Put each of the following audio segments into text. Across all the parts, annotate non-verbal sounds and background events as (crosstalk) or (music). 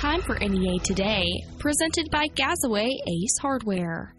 time for NEA Today, presented by Gazaway Ace Hardware.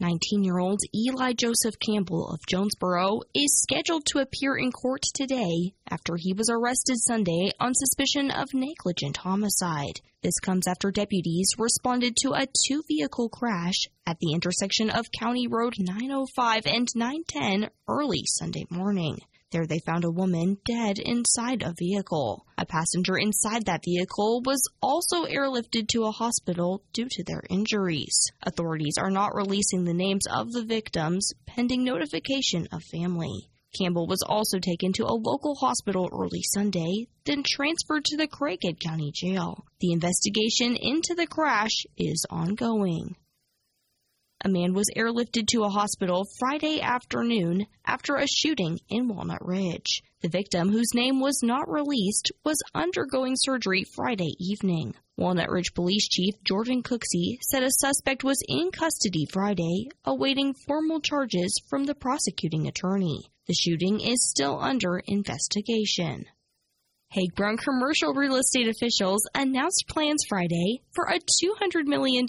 19 year old Eli Joseph Campbell of Jonesboro is scheduled to appear in court today after he was arrested Sunday on suspicion of negligent homicide. This comes after deputies responded to a two vehicle crash at the intersection of County Road 905 and 910 early Sunday morning. There they found a woman dead inside a vehicle. A passenger inside that vehicle was also airlifted to a hospital due to their injuries. Authorities are not releasing the names of the victims pending notification of family. Campbell was also taken to a local hospital early Sunday, then transferred to the Craighead County Jail. The investigation into the crash is ongoing. A man was airlifted to a hospital Friday afternoon after a shooting in Walnut Ridge. The victim, whose name was not released, was undergoing surgery Friday evening. Walnut Ridge Police Chief Jordan Cooksey said a suspect was in custody Friday, awaiting formal charges from the prosecuting attorney. The shooting is still under investigation. Haag Brown commercial real estate officials announced plans Friday for a $200 million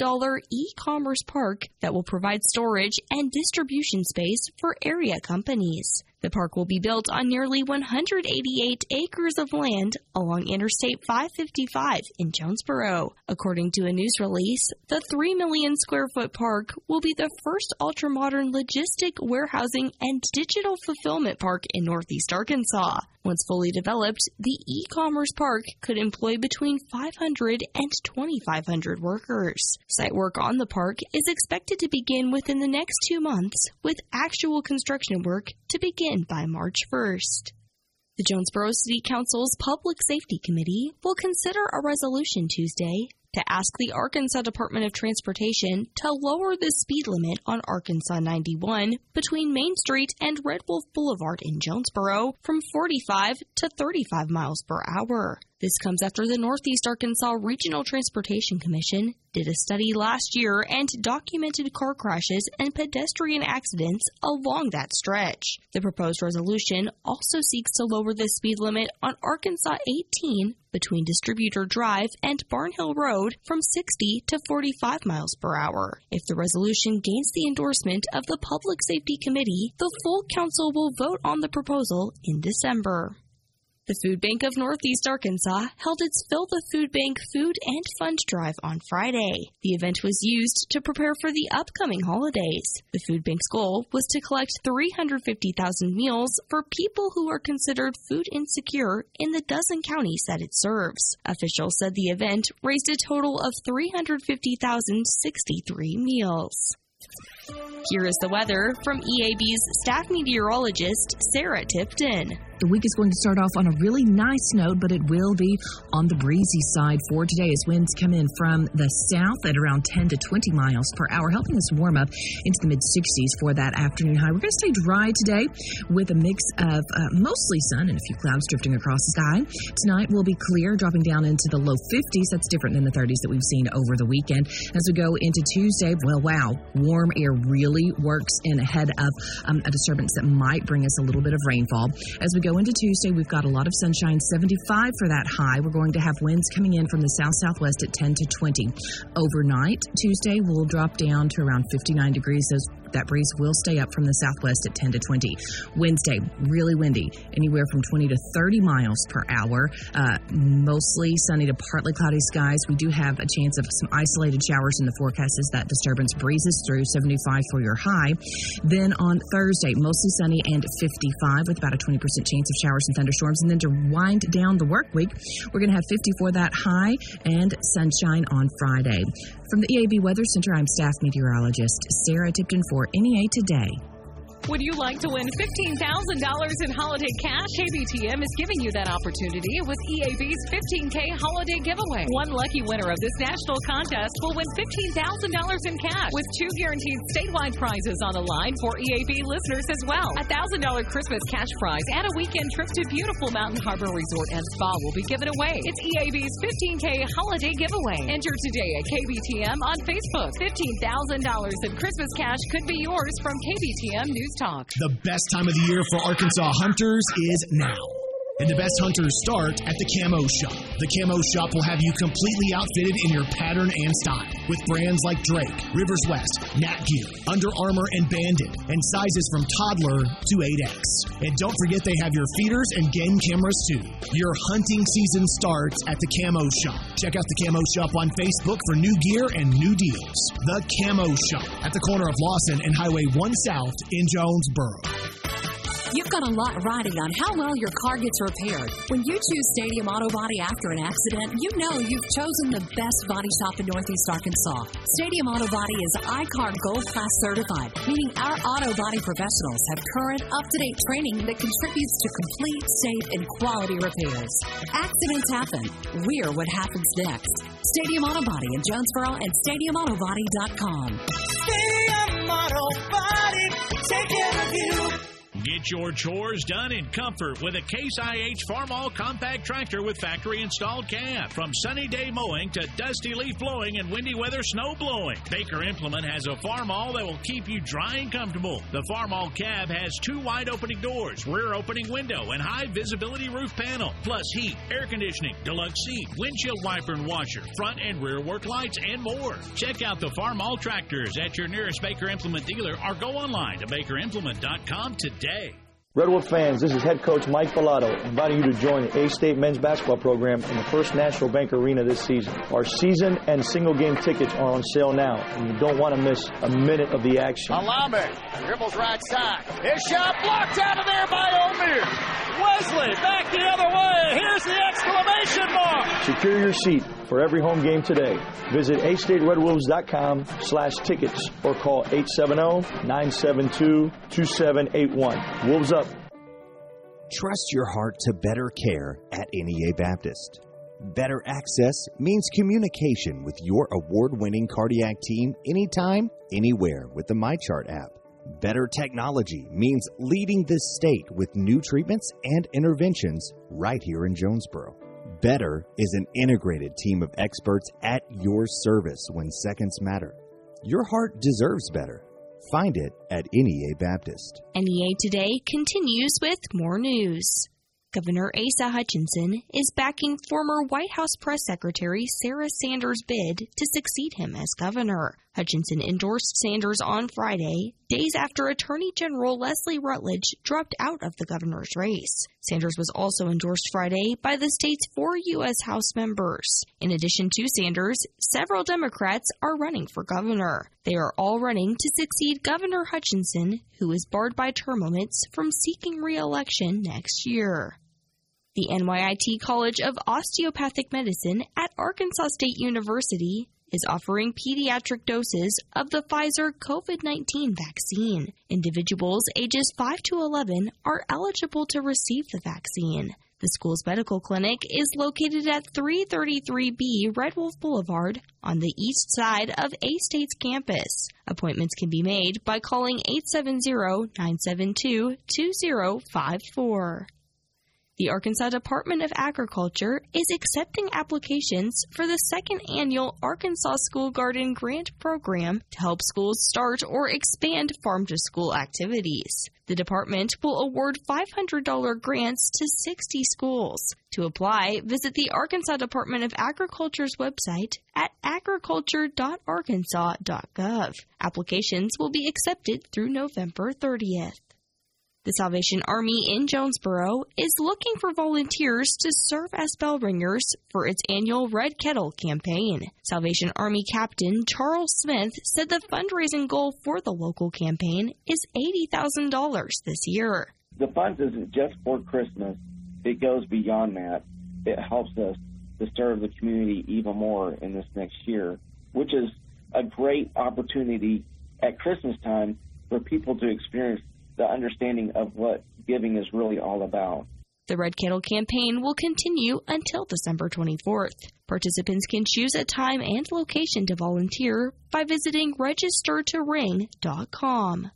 e-commerce park that will provide storage and distribution space for area companies. The park will be built on nearly 188 acres of land along Interstate 555 in Jonesboro. According to a news release, the 3 million square foot park will be the first ultra-modern logistic warehousing and digital fulfillment park in Northeast Arkansas. Once fully developed, the e-commerce park could employ between 500 and 2,500 workers. Site work on the park is expected to begin within the next two months, with actual construction work to begin by March 1st. The Jonesboro City Council's Public Safety Committee will consider a resolution Tuesday to ask the Arkansas Department of Transportation to lower the speed limit on Arkansas 91 between Main Street and Red Wolf Boulevard in Jonesboro from 45 to 35 miles per hour. This comes after the Northeast Arkansas Regional Transportation Commission did a study last year and documented car crashes and pedestrian accidents along that stretch. The proposed resolution also seeks to lower the speed limit on Arkansas 18 between Distributor Drive and Barnhill Road from 60 to 45 miles per hour. If the resolution gains the endorsement of the Public Safety Committee, the full council will vote on the proposal in December. The Food Bank of Northeast Arkansas held its Fill the Food Bank Food and Fund Drive on Friday. The event was used to prepare for the upcoming holidays. The food bank's goal was to collect 350,000 meals for people who are considered food insecure in the dozen counties that it serves. Officials said the event raised a total of 350,063 meals. Here is the weather from EAB's staff meteorologist, Sarah Tipton. The week is going to start off on a really nice note, but it will be on the breezy side for today as winds come in from the south at around 10 to 20 miles per hour, helping us warm up into the mid 60s for that afternoon high. We're going to stay dry today with a mix of uh, mostly sun and a few clouds drifting across the sky. Tonight will be clear, dropping down into the low 50s. That's different than the 30s that we've seen over the weekend. As we go into Tuesday, well, wow, warm air really works in ahead of um, a disturbance that might bring us a little bit of rainfall. As we go into Tuesday, we've got a lot of sunshine, 75 for that high. We're going to have winds coming in from the south southwest at 10 to 20. Overnight, Tuesday will drop down to around 59 degrees. Those that breeze will stay up from the southwest at 10 to 20. Wednesday, really windy, anywhere from 20 to 30 miles per hour. Uh, mostly sunny to partly cloudy skies. We do have a chance of some isolated showers in the forecast as that disturbance breezes through 75 for your high. Then on Thursday, mostly sunny and 55 with about a 20% chance of showers and thunderstorms. And then to wind down the work week, we're going to have 50 for that high and sunshine on Friday. From the EAB Weather Center, I'm staff meteorologist Sarah Tipton for NEA Today. Would you like to win $15,000 in holiday cash? KBTM is giving you that opportunity with EAB's 15K holiday giveaway. One lucky winner of this national contest will win $15,000 in cash with two guaranteed statewide prizes on the line for EAB listeners as well. A $1,000 Christmas cash prize and a weekend trip to beautiful Mountain Harbor Resort and Spa will be given away. It's EAB's 15K holiday giveaway. Enter today at KBTM on Facebook. $15,000 in Christmas cash could be yours from KBTM News Talk. The best time of the year for Arkansas hunters is now. And the best hunters start at the Camo Shop. The Camo Shop will have you completely outfitted in your pattern and style with brands like Drake, Rivers West, Nat Gear, Under Armour, and Bandit, and sizes from toddler to 8X. And don't forget they have your feeders and game cameras too. Your hunting season starts at the Camo Shop. Check out the Camo Shop on Facebook for new gear and new deals. The Camo Shop at the corner of Lawson and Highway 1 South in Jonesboro. You've got a lot riding on how well your car gets repaired. When you choose Stadium Auto Body after an accident, you know you've chosen the best body shop in Northeast Arkansas. Stadium Auto Body is iCar Gold Class certified, meaning our auto body professionals have current, up to date training that contributes to complete, safe, and quality repairs. Accidents happen. We're what happens next. Stadium Auto Body in Jonesboro and StadiumAutoBody.com. Stadium Auto Body, take care of you. Get your chores done in comfort with a Case IH Farmall compact tractor with factory installed cab. From sunny day mowing to dusty leaf blowing and windy weather snow blowing, Baker Implement has a Farmall that will keep you dry and comfortable. The Farmall cab has two wide opening doors, rear opening window, and high visibility roof panel, plus heat, air conditioning, deluxe seat, windshield wiper and washer, front and rear work lights, and more. Check out the Farmall tractors at your nearest Baker Implement dealer or go online to bakerimplement.com today. Red Wolf fans, this is head coach Mike Balado inviting you to join the A-State men's basketball program in the First National Bank Arena this season. Our season and single game tickets are on sale now, and you don't want to miss a minute of the action. Alame dribbles right side. His shot blocked out of there by Omier. Wesley back the other way. Here's the exclamation mark. Secure your seat for every home game today. Visit astateredwolves.com slash tickets or call 870-972-2781. Wolves up. Trust your heart to better care at NEA Baptist. Better access means communication with your award winning cardiac team anytime, anywhere with the MyChart app. Better technology means leading this state with new treatments and interventions right here in Jonesboro. Better is an integrated team of experts at your service when seconds matter. Your heart deserves better. Find it at NEA Baptist. NEA Today continues with more news. Governor Asa Hutchinson is backing former White House Press Secretary Sarah Sanders' bid to succeed him as governor. Hutchinson endorsed Sanders on Friday, days after Attorney General Leslie Rutledge dropped out of the governor's race. Sanders was also endorsed Friday by the state's four U.S. House members. In addition to Sanders, several Democrats are running for governor. They are all running to succeed Governor Hutchinson, who is barred by term limits from seeking re election next year. The NYIT College of Osteopathic Medicine at Arkansas State University is offering pediatric doses of the Pfizer COVID 19 vaccine. Individuals ages 5 to 11 are eligible to receive the vaccine. The school's medical clinic is located at 333B Red Wolf Boulevard on the east side of A State's campus. Appointments can be made by calling 870 972 2054. The Arkansas Department of Agriculture is accepting applications for the second annual Arkansas School Garden Grant Program to help schools start or expand farm to school activities. The department will award $500 grants to 60 schools. To apply, visit the Arkansas Department of Agriculture's website at agriculture.arkansas.gov. Applications will be accepted through November 30th. The Salvation Army in Jonesboro is looking for volunteers to serve as bell ringers for its annual Red Kettle campaign. Salvation Army Captain Charles Smith said the fundraising goal for the local campaign is $80,000 this year. The funds isn't just for Christmas, it goes beyond that. It helps us to serve the community even more in this next year, which is a great opportunity at Christmas time for people to experience the understanding of what giving is really all about. The Red Kettle campaign will continue until December 24th. Participants can choose a time and location to volunteer by visiting registertoring.com.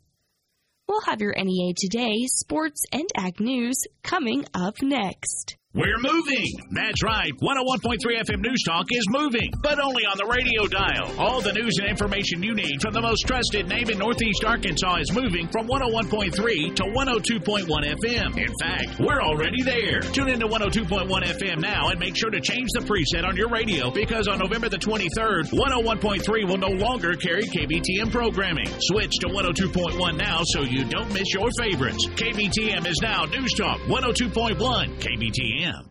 We'll have your NEA Today, sports, and ag news coming up next. We're moving. That's right. 101.3 FM News Talk is moving, but only on the radio dial. All the news and information you need from the most trusted name in Northeast Arkansas is moving from 101.3 to 102.1 FM. In fact, we're already there. Tune in to 102.1 FM now and make sure to change the preset on your radio because on November the 23rd, 101.3 will no longer carry KBTM programming. Switch to 102.1 now so you don't miss your favorites. KBTM is now News Talk 102.1 KBTM a.m.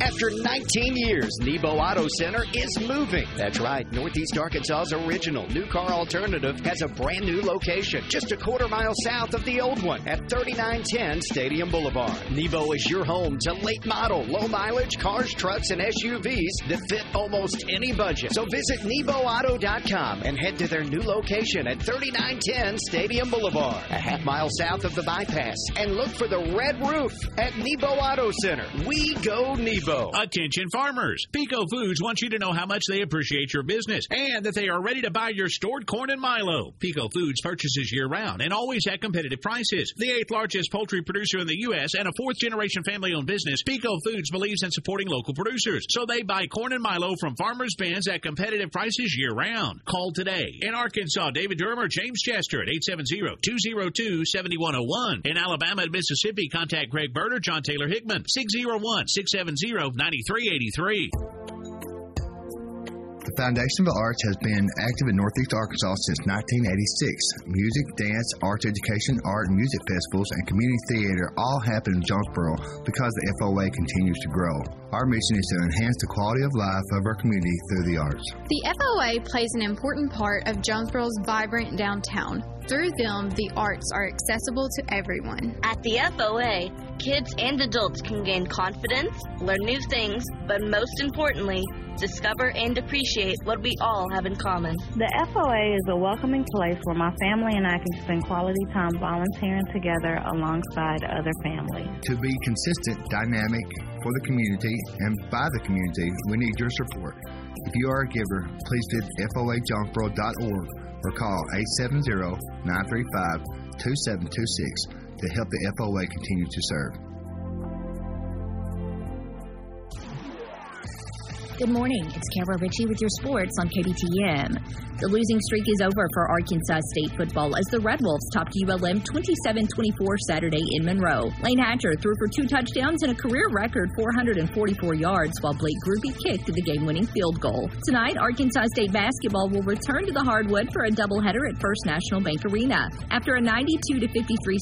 After 19 years, Nebo Auto Center is moving. That's right. Northeast Arkansas's original new car alternative has a brand new location just a quarter mile south of the old one at 3910 Stadium Boulevard. Nebo is your home to late model, low mileage cars, trucks, and SUVs that fit almost any budget. So visit NeboAuto.com and head to their new location at 3910 Stadium Boulevard, a half mile south of the bypass, and look for the red roof at Nebo Auto Center. We go Nebo. Attention farmers. Peco Foods wants you to know how much they appreciate your business and that they are ready to buy your stored corn and Milo. Peco Foods purchases year round and always at competitive prices. The eighth largest poultry producer in the U.S. and a fourth generation family owned business, Peco Foods believes in supporting local producers. So they buy corn and Milo from Farmers Bins at competitive prices year round. Call today. In Arkansas, David Durham or James Chester at 870-202-7101. In Alabama and Mississippi, contact Greg Bird or John Taylor Hickman. 601-670-9383. The Foundation of the Arts has been active in Northeast Arkansas since 1986. Music, dance, arts education, art and music festivals, and community theater all happen in Jonesboro because the FOA continues to grow. Our mission is to enhance the quality of life of our community through the arts. The FOA plays an important part of Jonesboro's vibrant downtown. Through them, the arts are accessible to everyone. At the FOA, kids and adults can gain confidence, learn new things, but most importantly, discover and appreciate what we all have in common. The FOA is a welcoming place where my family and I can spend quality time volunteering together alongside other families. To be consistent, dynamic for the community and by the community, we need your support. If you are a giver, please visit foajonesboro.org or call 870-935-2726 to help the FOA continue to serve. Good morning. It's Kara Ritchie with your sports on KBTM. The losing streak is over for Arkansas State football as the Red Wolves topped ULM 27-24 Saturday in Monroe. Layne Hatcher threw for two touchdowns and a career record 444 yards, while Blake Grupe kicked the game-winning field goal. Tonight, Arkansas State basketball will return to the hardwood for a doubleheader at First National Bank Arena. After a 92-53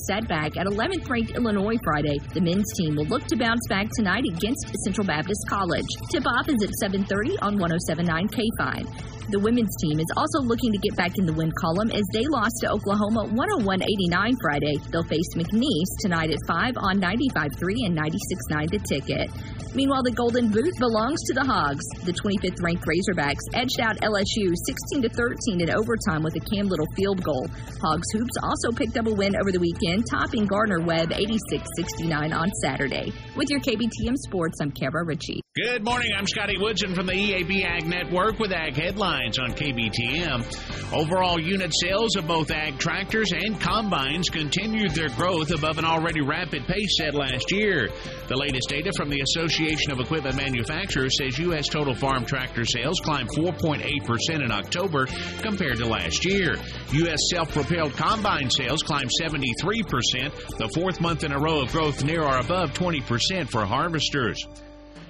setback at 11th-ranked Illinois Friday, the men's team will look to bounce back tonight against Central Baptist College. Tip-off is at 7:30 on 107.9 K5. The women's team is also looking to get back in the win column as they lost to Oklahoma 101-89 Friday. They'll face McNeese tonight at 5 on 95.3 and 96.9 The Ticket. Meanwhile, the Golden Boot belongs to the Hogs. The 25th ranked Razorbacks edged out LSU 16 to 13 in overtime with a Cam Little field goal. Hogs hoops also picked up a win over the weekend, topping Gardner Webb 86-69 on Saturday. With your KBTM Sports, I'm Kara Ritchie. Good morning. I'm Scotty Woodson from the EAB Ag Network with Ag Headlines on KBTM. Overall unit sales of both ag tractors and combines continued their growth above an already rapid pace set last year. The latest data from the Association of Equipment Manufacturers says U.S. total farm tractor sales climbed 4.8% in October compared to last year. U.S. self-propelled combine sales climbed 73%, the fourth month in a row of growth near or above 20% for harvesters.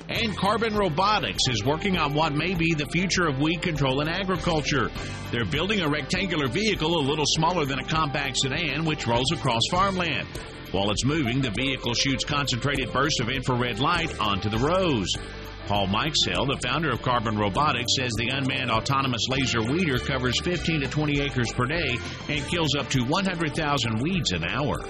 And Carbon Robotics is working on what may be the future of weed control in agriculture. They're building a rectangular vehicle a little smaller than a compact sedan, which rolls across farmland. While it's moving, the vehicle shoots concentrated bursts of infrared light onto the rows. Paul Mikesell, the founder of Carbon Robotics, says the unmanned autonomous laser weeder covers 15 to 20 acres per day and kills up to 100,000 weeds an hour.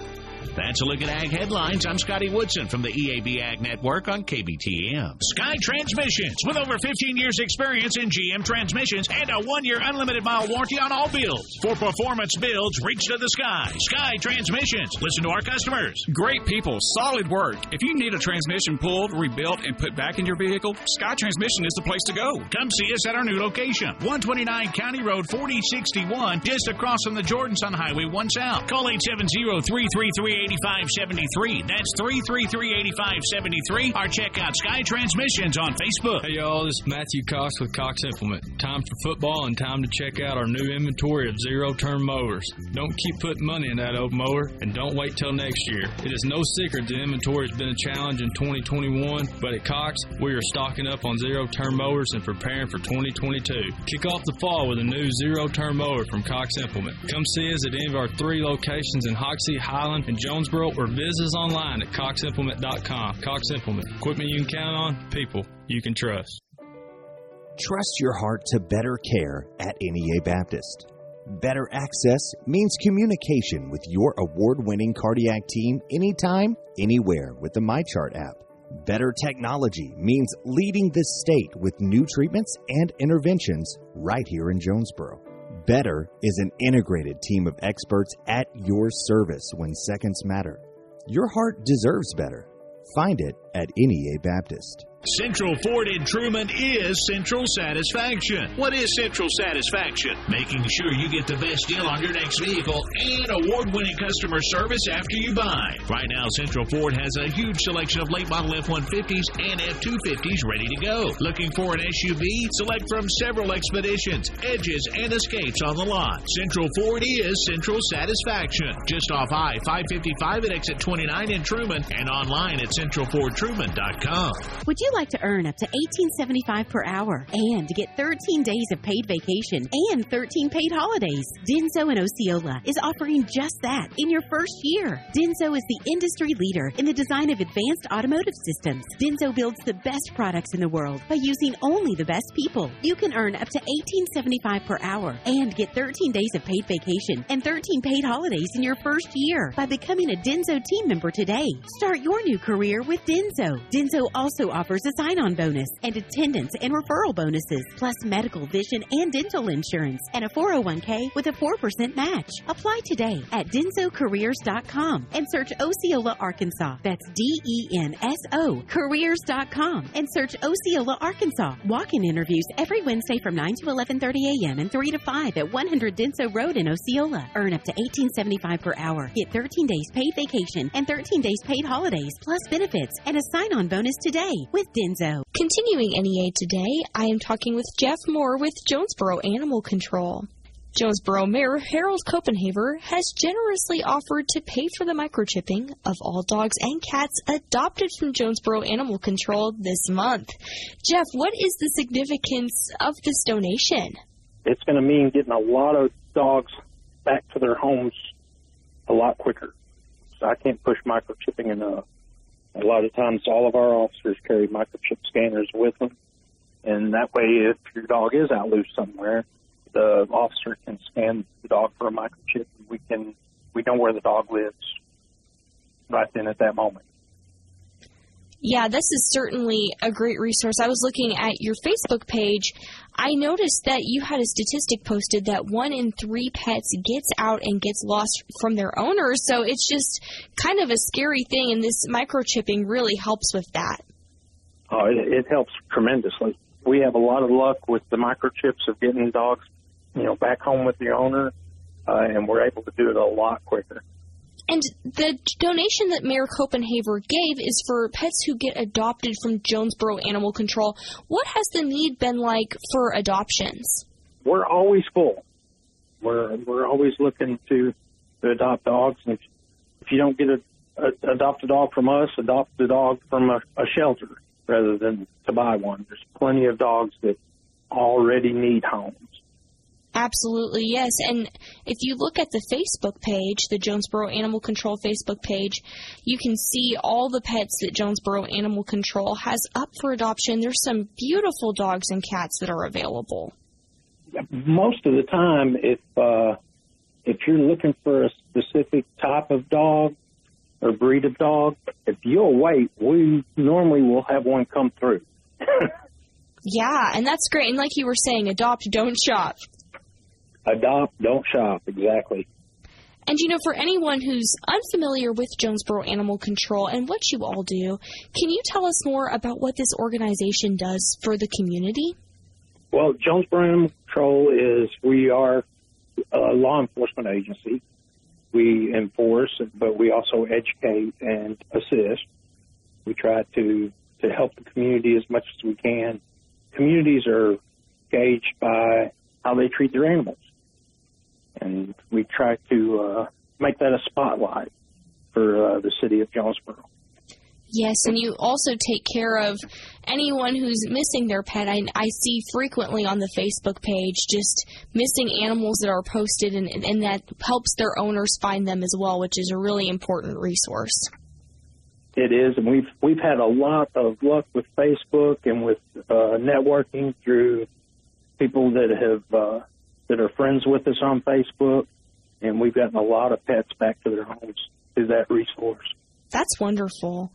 That's a look at Ag headlines. I'm Scotty Woodson from the EAB Ag Network on KBTM. Sky Transmissions, with over 15 years experience in GM transmissions and a one-year unlimited mile warranty on all builds. For performance builds, reach to the sky. Sky Transmissions. Listen to our customers. Great people, solid work. If you need a transmission pulled, rebuilt, and put back in your vehicle, Sky Transmission is the place to go. Come see us at our new location, 129 County Road 4061, just across from the Jordan Sun Highway 1 South. Call 870-333-8573. That's 333-8573. Or check out Sky Transmissions on Facebook. Hey y'all, this is Matthew Cox with Cox Implement. Time for football and time to check out our new inventory of zero-turn mowers. Don't keep putting money in that old mower and don't wait till next year. It is no secret the inventory has been a challenge in 2021, but at Cox, we are stocking up on zero-turn mowers and preparing for 2022. Kick off the fall with a new zero-turn mower from Cox Implement. Come see us at any of our three locations in Hoxie, Highland, and Jonesboro, or visit us online at coximplement.com. Cox Implement, equipment you can count on, people you can trust. Trust your heart to better care at NEA Baptist. Better access means communication with your award winning cardiac team anytime, anywhere with the MyChart app. Better technology means leading the state with new treatments and interventions right here in Jonesboro. Better is an integrated team of experts at your service when seconds matter. Your heart deserves better. Find it at NEA Baptist. Central Ford in Trumann is Central Satisfaction. What is Central Satisfaction? Making sure you get the best deal on your next vehicle and award winning customer service after you buy. Right now, Central Ford has a huge selection of late model F 150s and F 250s ready to go. Looking for an SUV? Select from several expeditions, edges, and escapes on the lot. Central Ford is Central Satisfaction. Just off I 555 at exit 29 in Trumann and online at centralfordtruman.com. Would you like to earn up to $18.75 per hour and get 13 days of paid vacation and 13 paid holidays? Denso in Osceola is offering just that in your first year. Denso is the industry leader in the design of advanced automotive systems. Denso builds the best products in the world by using only the best people. You can earn up to $18.75 per hour and get 13 days of paid vacation and 13 paid holidays in your first year by becoming a Denso team member today. Start your new career with Denso. Denso also offers a sign on bonus and attendance and referral bonuses, plus medical, vision, and dental insurance, and a 401k with a 4% match. Apply today at densocareers.com and search Osceola, Arkansas. That's D E N S O careers.com and search Osceola, Arkansas. Walk-in interviews every Wednesday from 9 to 11:30 a.m. and 3 to 5 at 100 Denso Road in Osceola. Earn up to 18.75 per hour. Get 13 days paid vacation and 13 days paid holidays plus benefits and a sign-on bonus today with Denso. Continuing NEA today, I am talking with Jeff Moore with Jonesboro Animal Control. Jonesboro Mayor Harold Copenhaver has generously offered to pay for the microchipping of all dogs and cats adopted from Jonesboro Animal Control this month. Jeff, what is the significance of this donation? It's going to mean getting a lot of dogs back to their homes a lot quicker. So I can't push microchipping enough. A lot of times, all of our officers carry microchip scanners with them, and that way, if your dog is out loose somewhere, the officer can scan the dog for a microchip. And we can we know where the dog lives right then at that moment. Yeah, this is certainly a great resource. I was looking at your Facebook page. I noticed that you had a statistic posted that one in three pets gets out and gets lost from their owners. So it's just kind of a scary thing, and this microchipping really helps with that. Oh, it, it helps tremendously. We have a lot of luck with the microchips of getting dogs, you know, back home with the owner, uh, and we're able to do it a lot quicker. And the donation that Mayor Copenhaver gave is for pets who get adopted from Jonesboro Animal Control. What has the need been like for adoptions? We're always full. We're we're always looking to to adopt dogs, and if, if you don't get a, a adopt a dog from us, adopt a dog from a, a shelter rather than to buy one. There's plenty of dogs that already need homes. Absolutely, yes. And if you look at the Facebook page, the Jonesboro Animal Control Facebook page, you can see all the pets that Jonesboro Animal Control has up for adoption. There's some beautiful dogs and cats that are available. Most of the time, if uh, if you're looking for a specific type of dog, or breed of dog, if you'll wait, we normally will have one come through. (laughs) Yeah, and that's great. And like you were saying, adopt, don't shop. Adopt, don't shop. Exactly. And you know, for anyone who's unfamiliar with Jonesboro Animal Control and what you all do, can you tell us more about what this organization does for the community? Well, Jonesboro Animal Control is we are a law enforcement agency. We enforce, but we also educate and assist. We try to to help the community as much as we can. Communities are gauged by how they treat their animals, and we try to uh, make that a spotlight for uh, the city of Jonesboro. Yes, and you also take care of anyone who's missing their pet. I, I see frequently on the Facebook page just missing animals that are posted, and, and that helps their owners find them as well, which is a really important resource. It is, and we've we've had a lot of luck with Facebook and with uh, networking through people that have uh, that are friends with us on Facebook, and we've gotten a lot of pets back to their homes through that resource. That's wonderful.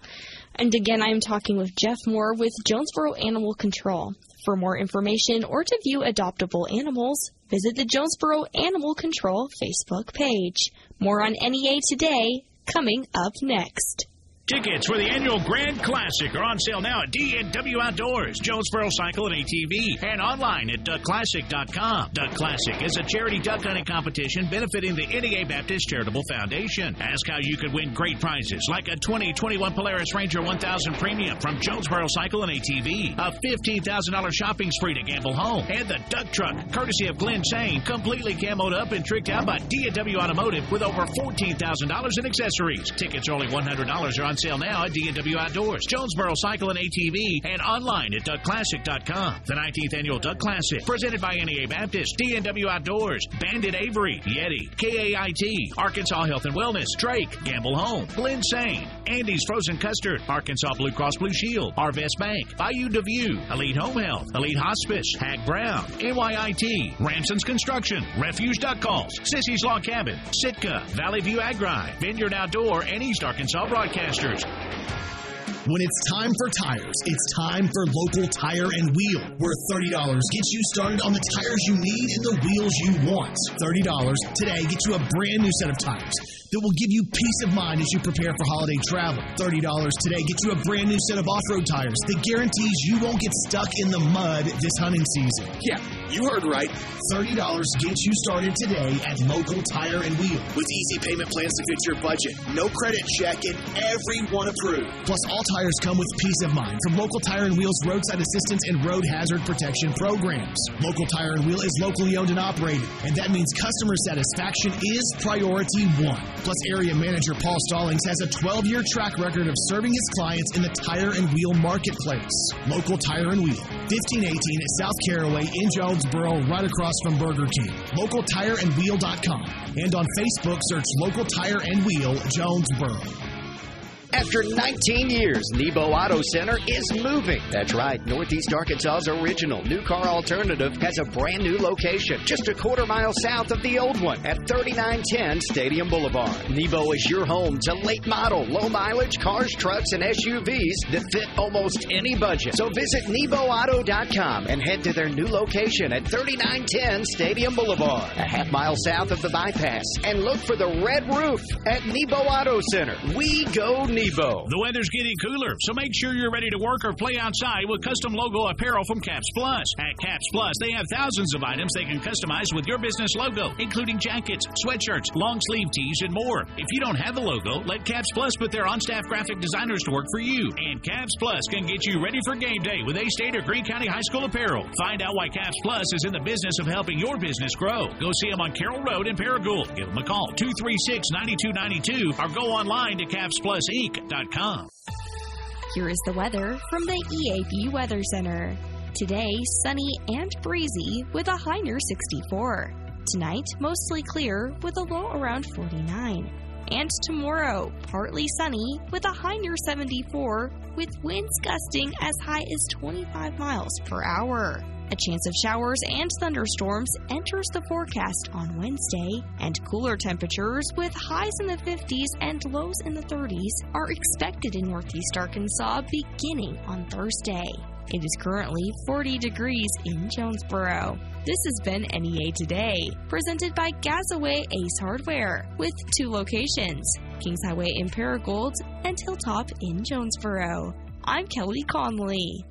And again, I'm talking with Jeff Moore with Jonesboro Animal Control. For more information or to view adoptable animals, visit the Jonesboro Animal Control Facebook page. More on NEA today, coming up next. Tickets for the annual Grand Classic are on sale now at D&W Outdoors, Jonesboro Cycle and ATV, and online at duckclassic.com. Duck Classic is a charity duck hunting competition benefiting the NEA Baptist Charitable Foundation. Ask how you could win great prizes like a 2021 Polaris Ranger 1000 Premium from Jonesboro Cycle and ATV, a $15,000 shopping spree to gamble home, and the Duck Truck, courtesy of Glenn Sane, completely camoed up and tricked out by D&W Automotive with over $14,000 in accessories. Tickets only $100 are on sale now at D&W Outdoors, Jonesboro Cycle and ATV, and online at duckclassic.com. The 19th Annual Duck Classic, presented by NEA Baptist, D&W Outdoors, Bandit Avery, Yeti, KAIT, Arkansas Health and Wellness, Drake, Gamble Home, Glen Sane, Andy's Frozen Custard, Arkansas Blue Cross Blue Shield, Arvest Bank, Bayou DeView, Elite Home Health, Elite Hospice, Haag Brown, NYIT, Ramson's Construction, Refuge Duck Calls, Sissy's Log Cabin, Sitka, Valley View Agri, Vineyard Outdoor, and East Arkansas Broadcasters. When it's time for tires, it's time for local tire and wheel, where $30 gets you started on the tires you need and the wheels you want. $30 today gets you a brand new set of tires that will give you peace of mind as you prepare for holiday travel. $30 today gets you a brand new set of off road tires that guarantees you won't get stuck in the mud this hunting season. Yeah, you heard right. $30 gets you started today at local tire and wheel with easy payment plans to fit your budget, no credit check, and everyone approved. Plus, all tires come with peace of mind from Local Tire and Wheel's roadside assistance and road hazard protection programs. Local Tire and Wheel is locally owned and operated, and that means customer satisfaction is priority one. Plus, area manager Paul Stallings has a 12 year track record of serving his clients in the tire and wheel marketplace. Local Tire and Wheel, 1518 at South Caraway in Jonesboro, right across from Burger King. LocalTireandWheel.com. And on Facebook, search Local Tire and Wheel Jonesboro. After 19 years, Nebo Auto Center is moving. That's right. Northeast Arkansas's original new car alternative has a brand new location just a quarter mile south of the old one at 3910 Stadium Boulevard. Nebo is your home to late model, low mileage cars, trucks, and SUVs that fit almost any budget. So visit NeboAuto.com and head to their new location at 3910 Stadium Boulevard, a half mile south of the bypass. And look for the red roof at Nebo Auto Center. We go Nebo. The weather's getting cooler, so make sure you're ready to work or play outside with custom logo apparel from Caps Plus. At Caps Plus, they have thousands of items they can customize with your business logo, including jackets, sweatshirts, long sleeve tees, and more. If you don't have a logo, let Caps Plus put their on staff graphic designers to work for you. And Caps Plus can get you ready for game day with A State or Greene County High School apparel. Find out why Caps Plus is in the business of helping your business grow. Go see them on Carroll Road in Paragould. Give them a call, 236 9292, or go online to Here is the weather from the EAB Weather Center. Today, sunny and breezy with a high near 64. Tonight, mostly clear with a low around 49. And tomorrow, partly sunny with a high near 74 with winds gusting as high as 25 miles per hour. A chance of showers and thunderstorms enters the forecast on Wednesday, and cooler temperatures with highs in the 50s and lows in the 30s are expected in northeast Arkansas beginning on Thursday. It is currently 40 degrees in Jonesboro. This has been NEA Today, presented by Gazaway Ace Hardware, with two locations Kings Highway in Paragould and Hilltop in Jonesboro. I'm Kelly Conley.